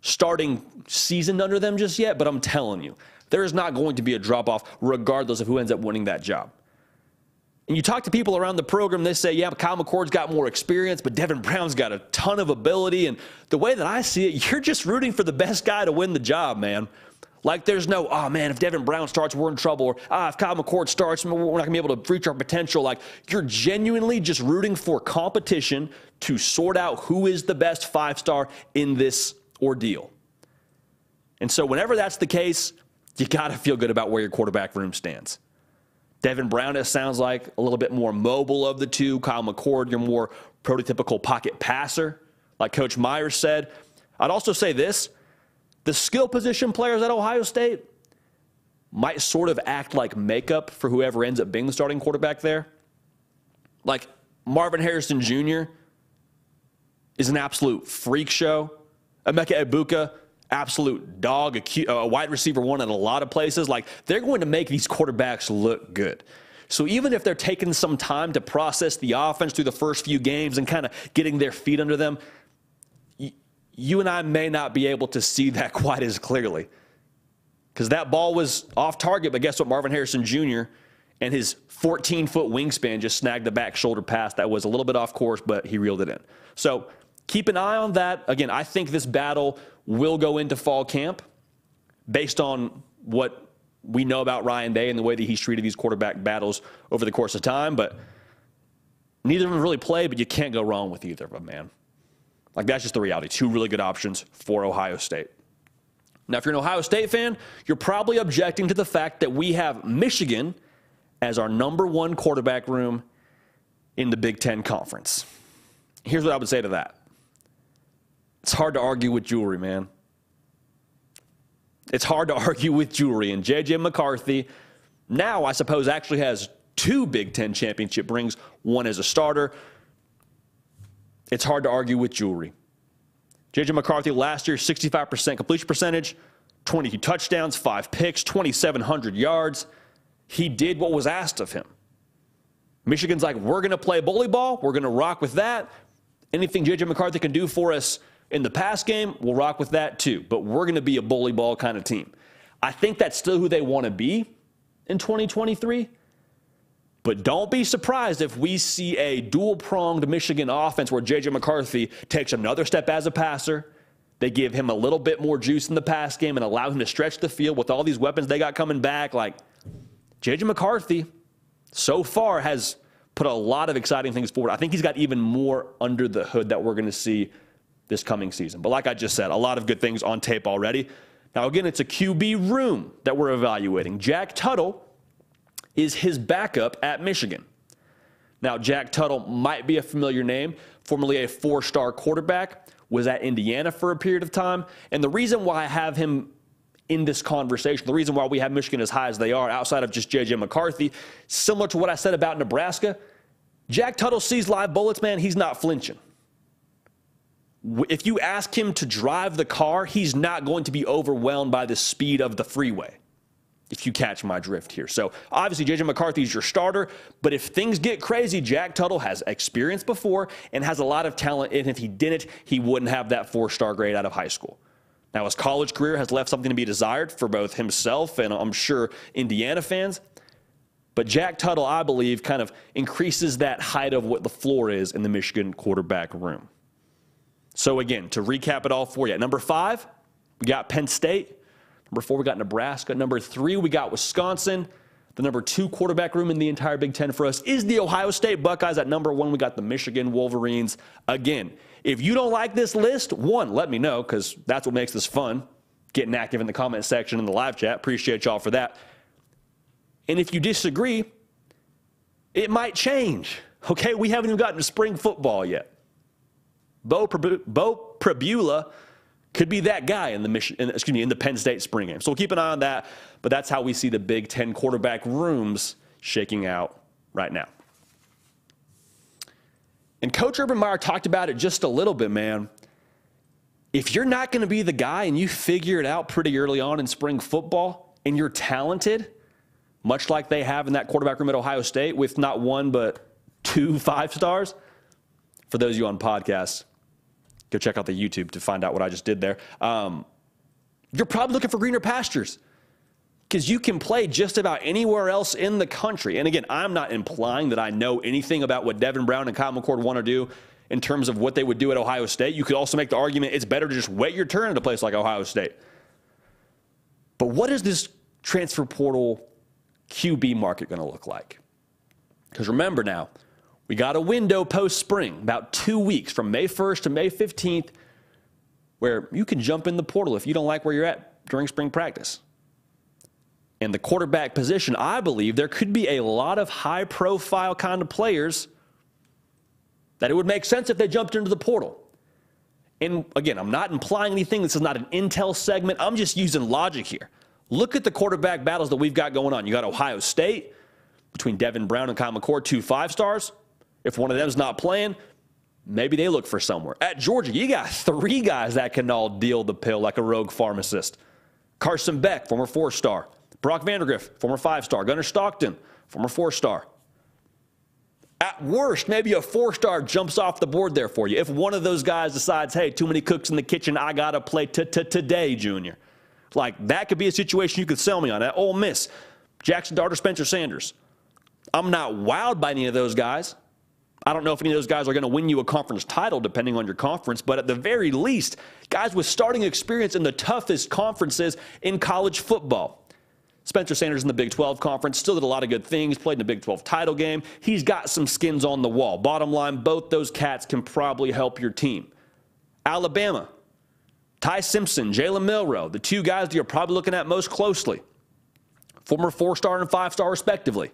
starting season under them just yet, but I'm telling you, there is not going to be a drop off regardless of who ends up winning that job. And you talk to people around the program, they say, yeah, Kyle McCord's got more experience, but Devin Brown's got a ton of ability. And the way that I see it, you're just rooting for the best guy to win the job, man. Like there's no, oh man, if Devin Brown starts, we're in trouble. Or ah, if Kyle McCord starts, we're not gonna be able to reach our potential. Like you're genuinely just rooting for competition to sort out who is the best five star in this ordeal. And so whenever that's the case, you got to feel good about where your quarterback room stands. Devin Brown, it sounds like a little bit more mobile of the two. Kyle McCord, you're more prototypical pocket passer, like Coach Myers said. I'd also say this the skill position players at Ohio State might sort of act like makeup for whoever ends up being the starting quarterback there. Like Marvin Harrison Jr. is an absolute freak show. Emeka Egbuka absolute dog, a, wide receiver one in a lot of places. Like they're going to make these quarterbacks look good. So even if they're taking some time to process the offense through the first few games and kind of getting their feet under them, you and I may not be able to see that quite as clearly. Because that ball was off target, but guess what? Marvin Harrison Jr. and his 14 foot wingspan just snagged the back shoulder pass that was a little bit off course, but he reeled it in. So keep an eye on that. Again, I think this battle will go into fall camp based on what we know about Ryan Day and the way that he's treated these quarterback battles over the course of time. But neither of them really play, but you can't go wrong with either of them, man. Like, that's just the reality. Two really good options for Ohio State. Now, if you're an Ohio State fan, you're probably objecting to the fact that we have Michigan as our number one quarterback room in the Big Ten Conference. Here's what I would say to that it's hard to argue with jewelry, man. It's hard to argue with jewelry. And J.J. McCarthy now, I suppose, actually has two Big Ten championship rings, one as a starter. It's hard to argue with jewelry. J.J. McCarthy last year, 65% completion percentage, 22 touchdowns, five picks, 2,700 yards. He did what was asked of him. Michigan's like, we're going to play bully ball. We're going to rock with that. Anything J.J. McCarthy can do for us in the pass game, we'll rock with that too. But we're going to be a bully ball kind of team. I think that's still who they want to be in 2023. But don't be surprised if we see a dual pronged Michigan offense where J.J. McCarthy takes another step as a passer. They give him a little bit more juice in the pass game and allow him to stretch the field with all these weapons they got coming back. Like, JJ McCarthy so far has put a lot of exciting things forward. I think he's got even more under the hood that we're going to see this coming season. But like I just said, a lot of good things on tape already. Now, again, it's a QB room that we're evaluating. Jack Tuttle is his backup at Michigan. Now, Jack Tuttle might be a familiar name, formerly a four star quarterback, was at Indiana for a period of time. And the reason why I have him in this conversation, the reason why we have Michigan as high as they are, outside of just J.J. McCarthy, similar to what I said about Nebraska, Jack Tuttle sees live bullets, man, he's not flinching. If you ask him to drive the car, he's not going to be overwhelmed by the speed of the freeway if you catch my drift here. So obviously, JJ McCarthy is your starter, but if things get crazy, Jack Tuttle has experience before and has a lot of talent. And if he didn't, he wouldn't have that four star grade out of high school. Now, his college career has left something to be desired for both himself and I'm sure Indiana fans. But Jack Tuttle, I believe, kind of increases that height of what the floor is in the Michigan quarterback room. So, again, to recap it all for you, number five, we got Penn State. Number four, we got Nebraska. Number three, we got Wisconsin. The number two quarterback room in the entire Big Ten for us is the Ohio State Buckeyes. At number one, we got the Michigan Wolverines. Again, if you don't like this list, one, let me know because that's what makes this fun. Getting active in the comment section in the live chat. Appreciate y'all for that. And if you disagree, it might change. Okay, we haven't even gotten to spring football yet. Beau, Beau Pribula could be that guy in the mission, excuse me, in the Penn State spring game. So we'll keep an eye on that. But that's how we see the Big Ten quarterback rooms shaking out right now. And Coach Urban Meyer talked about it just a little bit, man. If you're not going to be the guy and you figure it out pretty early on in spring football and you're talented, much like they have in that quarterback room at Ohio State with not one but two five stars, for those of you on podcasts, Go check out the YouTube to find out what I just did there. Um, you're probably looking for greener pastures because you can play just about anywhere else in the country. And again, I'm not implying that I know anything about what Devin Brown and Kyle McCord want to do in terms of what they would do at Ohio State. You could also make the argument it's better to just wet your turn at a place like Ohio State. But what is this transfer portal QB market going to look like? Because remember now, we got a window post spring, about two weeks from May 1st to May 15th, where you can jump in the portal if you don't like where you're at during spring practice. In the quarterback position, I believe there could be a lot of high profile kind of players that it would make sense if they jumped into the portal. And again, I'm not implying anything. This is not an intel segment. I'm just using logic here. Look at the quarterback battles that we've got going on. You got Ohio State between Devin Brown and Kyle McCord, two five stars. If one of them's not playing, maybe they look for somewhere. At Georgia, you got three guys that can all deal the pill like a rogue pharmacist. Carson Beck, former four star. Brock Vandagriff, former five star. Gunnar Stockton, former four star. At worst, maybe a four star jumps off the board there for you. If one of those guys decides, hey, too many cooks in the kitchen, I got to play today, Junior. Like, that could be a situation you could sell me on. At Ole Miss, Jackson Dart, Spencer Sanders. I'm not wowed by any of those guys. I don't know if any of those guys are going to win you a conference title, depending on your conference, but at the very least, guys with starting experience in the toughest conferences in college football. Spencer Sanders in the Big 12 conference still did a lot of good things, played in the Big 12 title game. He's got some skins on the wall. Bottom line, both those cats can probably help your team. Alabama, Ty Simpson, Jalen Milroe, the two guys that you're probably looking at most closely, former four star and five star respectively.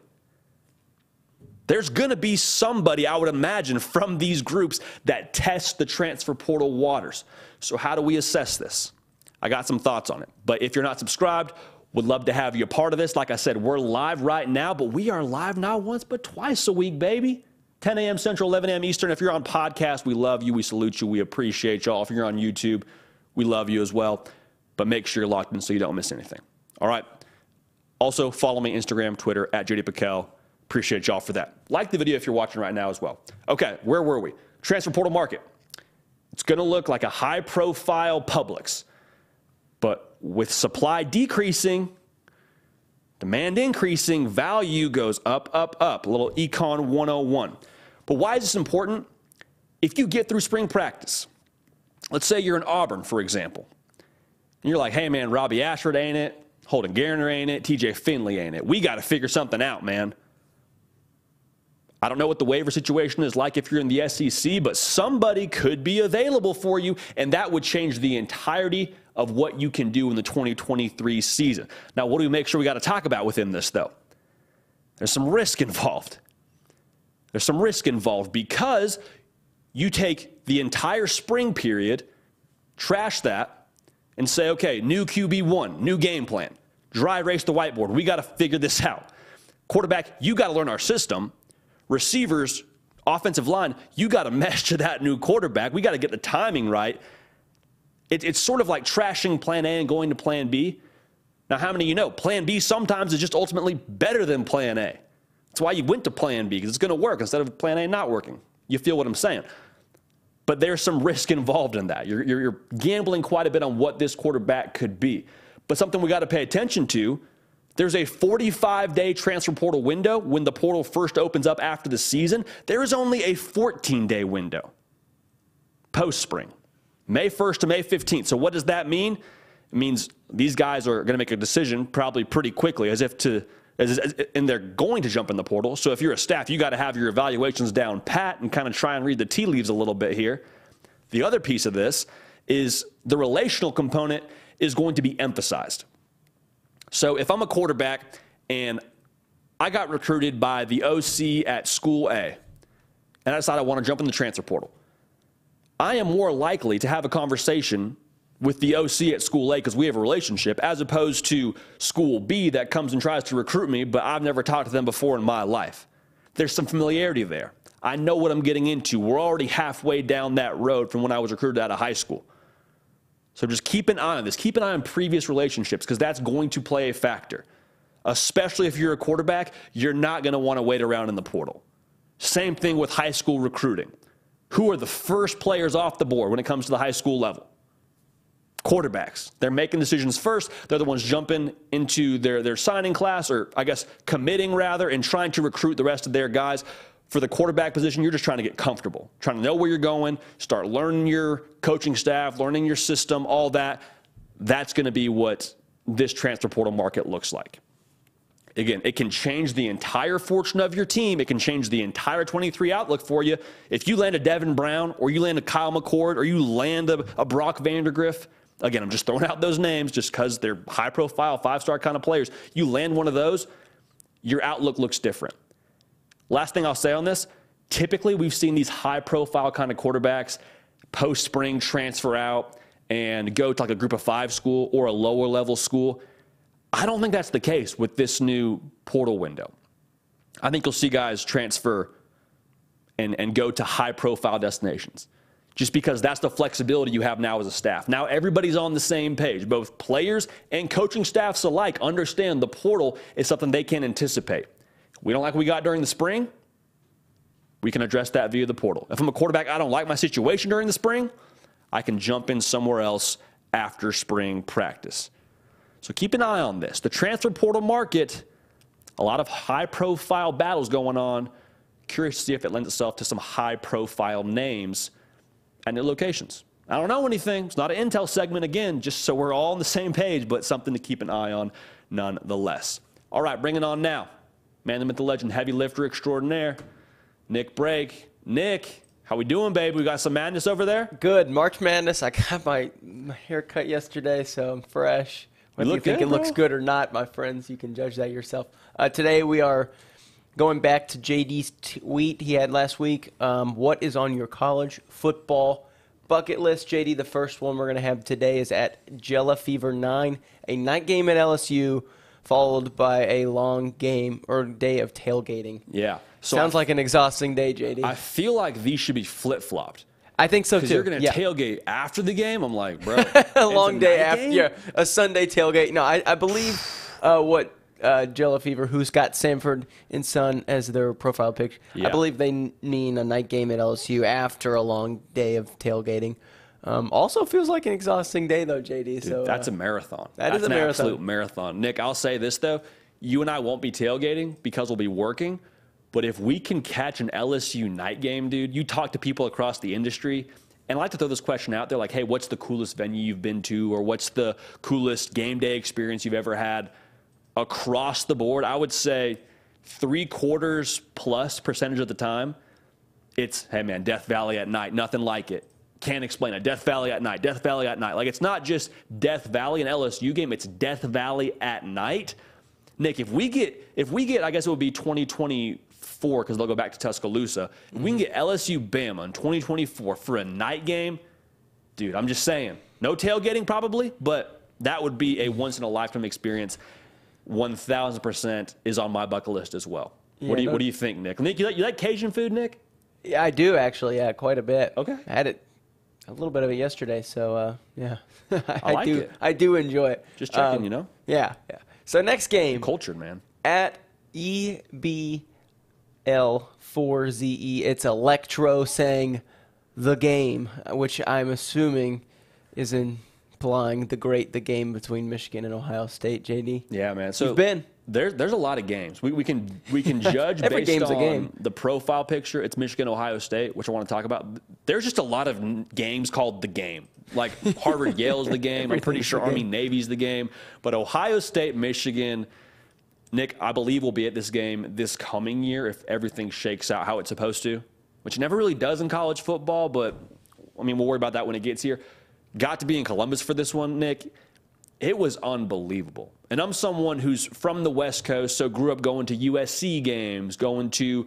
There's going to be somebody, I would imagine, from these groups that test the transfer portal waters. So, how do we assess this? I got some thoughts on it. But if you're not subscribed, would love to have you a part of this. Like I said, we're live right now, but we are live not once, but twice a week, baby. 10 a.m. Central, 11 a.m. Eastern. If you're on podcast, we love you. We salute you. We appreciate y'all. If you're on YouTube, we love you as well. But make sure you're locked in so you don't miss anything. All right. Also, follow me Instagram, Twitter at JD PicKell. Appreciate y'all for that. Like the video if you're watching right now as well. Okay, where were we? Transfer portal market. It's going to look like a high profile Publix, but with supply decreasing, demand increasing, value goes up, up, up. A little econ 101. But why is this important? If you get through spring practice, let's say you're in Auburn, for example, and you're like, hey man, Robbie Ashford ain't it. Holden Geriner ain't it. TJ Finley ain't it. We got to figure something out, man. I don't know what the waiver situation is like if you're in the SEC, but somebody could be available for you, and that would change the entirety of what you can do in the 2023 season. Now, what do we make sure we got to talk about within this, though? There's some risk involved. There's some risk involved because you take the entire spring period, trash that, and say, okay, new QB1, new game plan, dry erase the whiteboard. We got to figure this out. Quarterback, you got to learn our system receivers, offensive line, you got to mesh to that new quarterback. We got to get the timing right. It, it's sort of like trashing plan A and going to plan B. Now, how many of you know plan B sometimes is just ultimately better than plan A? That's why you went to plan B because it's going to work instead of plan A not working. You feel what I'm saying? But there's some risk involved in that. You're, you're, you're gambling quite a bit on what this quarterback could be. But something we got to pay attention to there's a 45 day transfer portal window when the portal first opens up after the season. There is only a 14 day window post spring, May 1st to May 15th. So, what does that mean? It means these guys are going to make a decision probably pretty quickly, as if to, as, as, and they're going to jump in the portal. So, if you're a staff, you got to have your evaluations down pat and kind of try and read the tea leaves a little bit here. The other piece of this is the relational component is going to be emphasized. So if I'm a quarterback and I got recruited by the OC at school A, and I decide I want to jump in the transfer portal, I am more likely to have a conversation with the OC at school A because we have a relationship, as opposed to school B that comes and tries to recruit me, but I've never talked to them before in my life. There's some familiarity there. I know what I'm getting into. We're already halfway down that road from when I was recruited out of high school. So just keep an eye on this. Keep an eye on previous relationships because that's going to play a factor. Especially if you're a quarterback, you're not going to want to wait around in the portal. Same thing with high school recruiting. Who are the first players off the board when it comes to the high school level? Quarterbacks. They're making decisions first. They're the ones jumping into their, their signing class, or I guess committing rather, and trying to recruit the rest of their guys for the quarterback position, you're just trying to get comfortable, trying to know where you're going, start learning your coaching staff, learning your system, all that. That's going to be what this transfer portal market looks like. Again, it can change the entire fortune of your team. It can change the entire 23 outlook for you. If you land a Devin Brown or you land a Kyle McCord or you land a, a Brock Vandagriff, again, I'm just throwing out those names just because they're high profile, five star kind of players. You land one of those, your outlook looks different. Last thing I'll say on this typically we've seen these high profile kind of quarterbacks post spring transfer out and go to like a group of five school or a lower level school. I don't think that's the case with this new portal window. I think you'll see guys transfer and, and go to high profile destinations just because that's the flexibility you have now as a staff. Now everybody's on the same page. Both players and coaching staffs alike understand the portal is something they can anticipate we don't like what we got during the spring, we can address that via the portal. If I'm a quarterback, I don't like my situation during the spring, I can jump in somewhere else after spring practice. So keep an eye on this. The transfer portal market, a lot of high profile battles going on. Curious to see if it lends itself to some high profile names and new locations. I don't know anything. It's not an intel segment again, just so we're all on the same page, but something to keep an eye on nonetheless. All right, bring it on now man, the myth, the legend, heavy lifter extraordinaire, Nick Brake. Nick, how we doing, babe? We got some madness over there? Good. March Madness. I got my, my hair cut yesterday, so I'm fresh. Whether you, you think good, it bro. looks good or not, my friends, you can judge that yourself. Uh, today we are going back to JD's tweet he had last week. Um, what is on your college football bucket list? JD, the first one we're going to have today is at Jella Fever 9, a night game at LSU – followed by a long game or day of tailgating. Yeah. So Sounds I, like an exhausting day, JD. I feel like these should be flip flopped. I think so too. You're going to yeah. tailgate after the game. I'm like, bro, a long day after, game? yeah, a Sunday tailgate. No, I, I believe uh, what uh, Jella Fever, who's got Sanford and Son as their profile picture. Yeah. I believe they mean a night game at LSU after a long day of tailgating. Um, also feels like an exhausting day though, JD. Dude, so that's uh, a marathon. That that's is a an marathon. absolute marathon. Nick, I'll say this though: you and I won't be tailgating because we'll be working. But if we can catch an LSU night game, dude, you talk to people across the industry, And I like to throw this question out there like, hey, what's the coolest venue you've been to, or what's the coolest game day experience you've ever had? Across the board, I would say three quarters plus percentage of the time, it's, hey man, Death Valley at night, nothing like it. Can't explain it. Death Valley at night, Death Valley at night. Like it's not just Death Valley and LSU game, it's Death Valley at night. Nick, if we get, if we get, I guess it would be 2024 because they'll go back to Tuscaloosa. If we can get LSU Bama in 2024 for a night game, dude, I'm just saying, no tailgating probably, but that would be a once in a lifetime experience. 1000% is on my bucket list as well. Yeah, what do you no. What do you think, Nick? Nick, you like, you like Cajun food, Nick? Yeah, I do actually. Yeah, quite a bit. Okay. I had it a little bit of it yesterday, so uh, yeah, I, I like do. It. I do enjoy it. Just checking, um, you know. Yeah, yeah. So next game, cultured man at EBL4ZE. It's Electro saying the game, which I'm assuming is implying the great the game between Michigan and Ohio State. JD. Yeah, man. So you've been there's there's a lot of games. We, we can we can judge based on the profile picture. It's Michigan Ohio State, which I want to talk about. There's just a lot of games called the game. Like Harvard Yale's the game. I'm pretty sure Army Navy's the game. But Ohio State Michigan. Nick, I believe will be at this game this coming year if everything shakes out how it's supposed to, which never really does in college football. But I mean, we'll worry about that when it gets here. Got to be in Columbus for this one, Nick it was unbelievable. And I'm someone who's from the West Coast, so grew up going to USC games, going to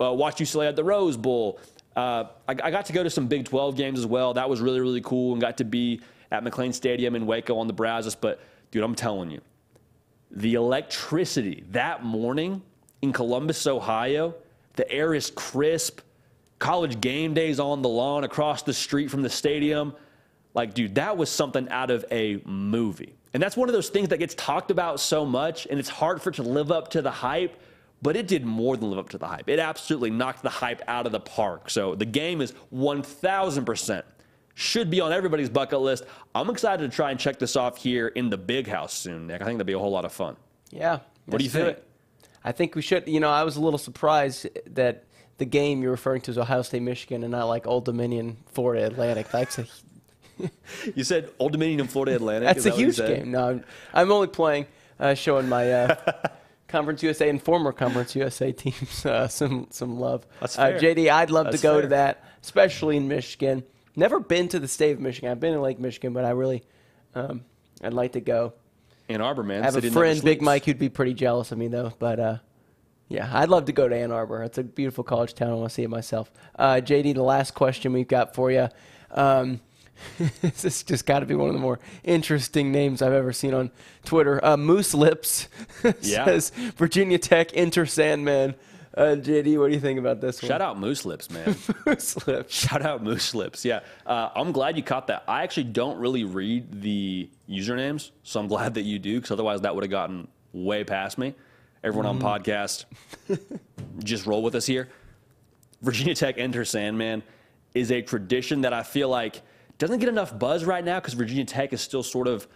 uh, watch UCLA at the Rose Bowl. Uh, I, I, got to go to some Big 12 games as well. That was really, really cool and got to be at McLane Stadium in Waco on the Brazos. But, dude, I'm telling you, the electricity that morning in Columbus, Ohio, the air is crisp. College game days on the lawn across the street from the stadium. Like, dude, that was something out of a movie. And that's one of those things that gets talked about so much, and it's hard for it to live up to the hype, but it did more than live up to the hype. It absolutely knocked the hype out of the park. So the game is 1,000% should be on everybody's bucket list. I'm excited to try and check this off here in the big house soon, Nick. I think that'd be a whole lot of fun. Yeah. What do you think? I think we should. You know, I was a little surprised that the game you're referring to is Ohio State, Michigan, and not like Old Dominion, Florida Atlantic. That's a you said Old Dominion and Florida Atlantic. That's that a huge game. No, I'm, I'm only playing, uh, showing my uh, Conference USA and former Conference USA teams uh, some some love. That's uh. JD, I'd love That's to go fair. to that, especially in Michigan. Never been to the state of Michigan. I've been in Lake Michigan, but I really, um, I'd like to go. Ann Arbor, man. I have a friend, Big Mike, who'd be pretty jealous of me though. But uh, yeah, I'd love to go to Ann Arbor. It's a beautiful college town. I want to see it myself. Uh, JD, the last question we've got for you. Um, this just got to be one of the more interesting names I've ever seen on Twitter. Uh, Moose Lips says. Virginia Tech enter Sandman. Uh, JD, what do you think about this Shout out Moose Lips, man. Moose Lips. Shout out Moose Lips. Yeah. Uh, I'm glad you caught that. I actually don't really read the usernames, so I'm glad that you do, because otherwise that would have gotten way past me. Everyone mm. on podcast, just roll with us here. Virginia Tech enter Sandman is a tradition that I feel like – doesn't get enough buzz right now because Virginia Tech is still sort of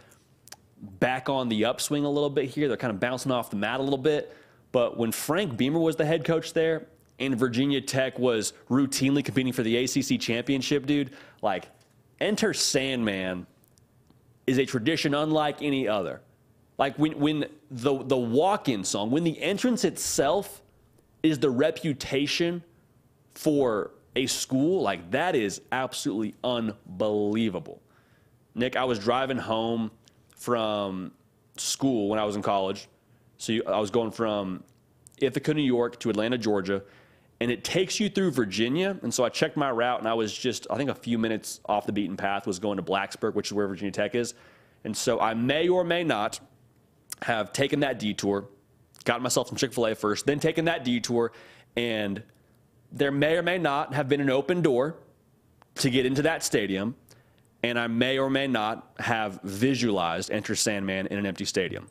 back on the upswing a little bit here. They're kind of bouncing off the mat a little bit. But when Frank Beamer was the head coach there and Virginia Tech was routinely competing for the ACC championship, dude, like enter Sandman is a tradition unlike any other. Like when, when the, the walk in song, when the entrance itself is the reputation for a school, like that is absolutely unbelievable. Nick, I was driving home from school when I was in college. So you, I was going from Ithaca, New York to Atlanta, Georgia, and it takes you through Virginia. And so I checked my route, and I was just, I think, a few minutes off the beaten path, was going to Blacksburg, which is where Virginia Tech is. And so I may or may not have taken that detour, gotten myself some Chick fil A first, then taken that detour, and there may or may not have been an open door to get into that stadium, and I may or may not have visualized Enter Sandman in an empty stadium.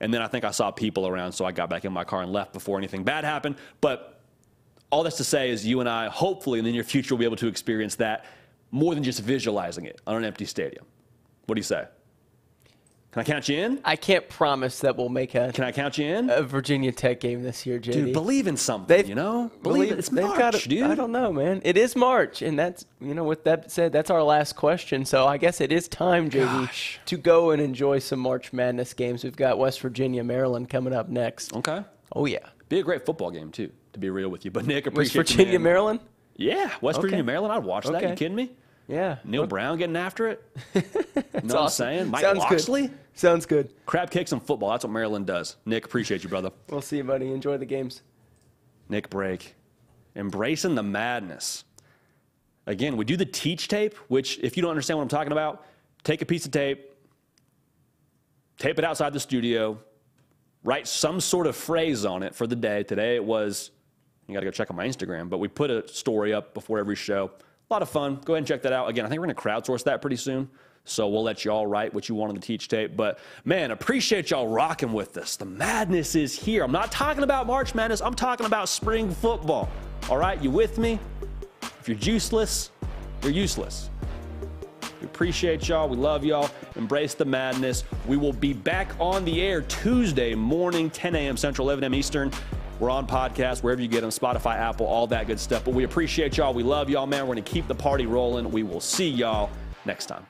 And then I think I saw people around, so I got back in my car and left before anything bad happened. But all that's to say is you and I, hopefully in the near future, will be able to experience that more than just visualizing it on an empty stadium. What do you say? Can I count you in? I can't promise that we'll make a. Can I count you in? A Virginia Tech game this year, JD. Dude, believe in something. They've, you know, believe, it's March, got a, dude. I don't know, man. It is March, and that's you know. With that said, that's our last question. So I guess it is time, JD, Gosh. to go and enjoy some March Madness games. We've got West Virginia, Maryland coming up next. Okay. Oh yeah. Be a great football game too. To be real with you, but Nick, appreciate West Virginia, you, Maryland. Yeah, West okay. Virginia, Maryland. I'd watch that. You kidding me? Yeah. Okay. Brown getting after it. you know what I'm saying? Mike Sounds? Good. Sounds good. Crab kicks and football. That's what Maryland does. Nick, appreciate you, brother. We'll see you, buddy. Enjoy the games. Nick Break. Embracing the madness. Again, we do the teach tape, which, if you don't understand what I'm talking about, take a piece of tape, tape it outside the studio, write some sort of phrase on it for the day. Today it was, you got to go check on my Instagram, but we put a story up before every show. A lot of fun. Go ahead and check that out. Again, I think we're going to crowdsource that pretty soon. So we'll let y'all write what you want on the teach tape. But man, appreciate y'all rocking with us. The madness is here. I'm not talking about March Madness, I'm talking about spring football. All right, you with me? If you're juiceless, you're useless. We appreciate y'all. We love y'all. Embrace the madness. We will be back on the air Tuesday morning, 10 a.m. Central, 11 a.m. Eastern. We're on podcast, wherever you get them, Spotify, Apple, all that good stuff. But we appreciate y'all. We love y'all, man. We're going to keep the party rolling. We will see y'all next time.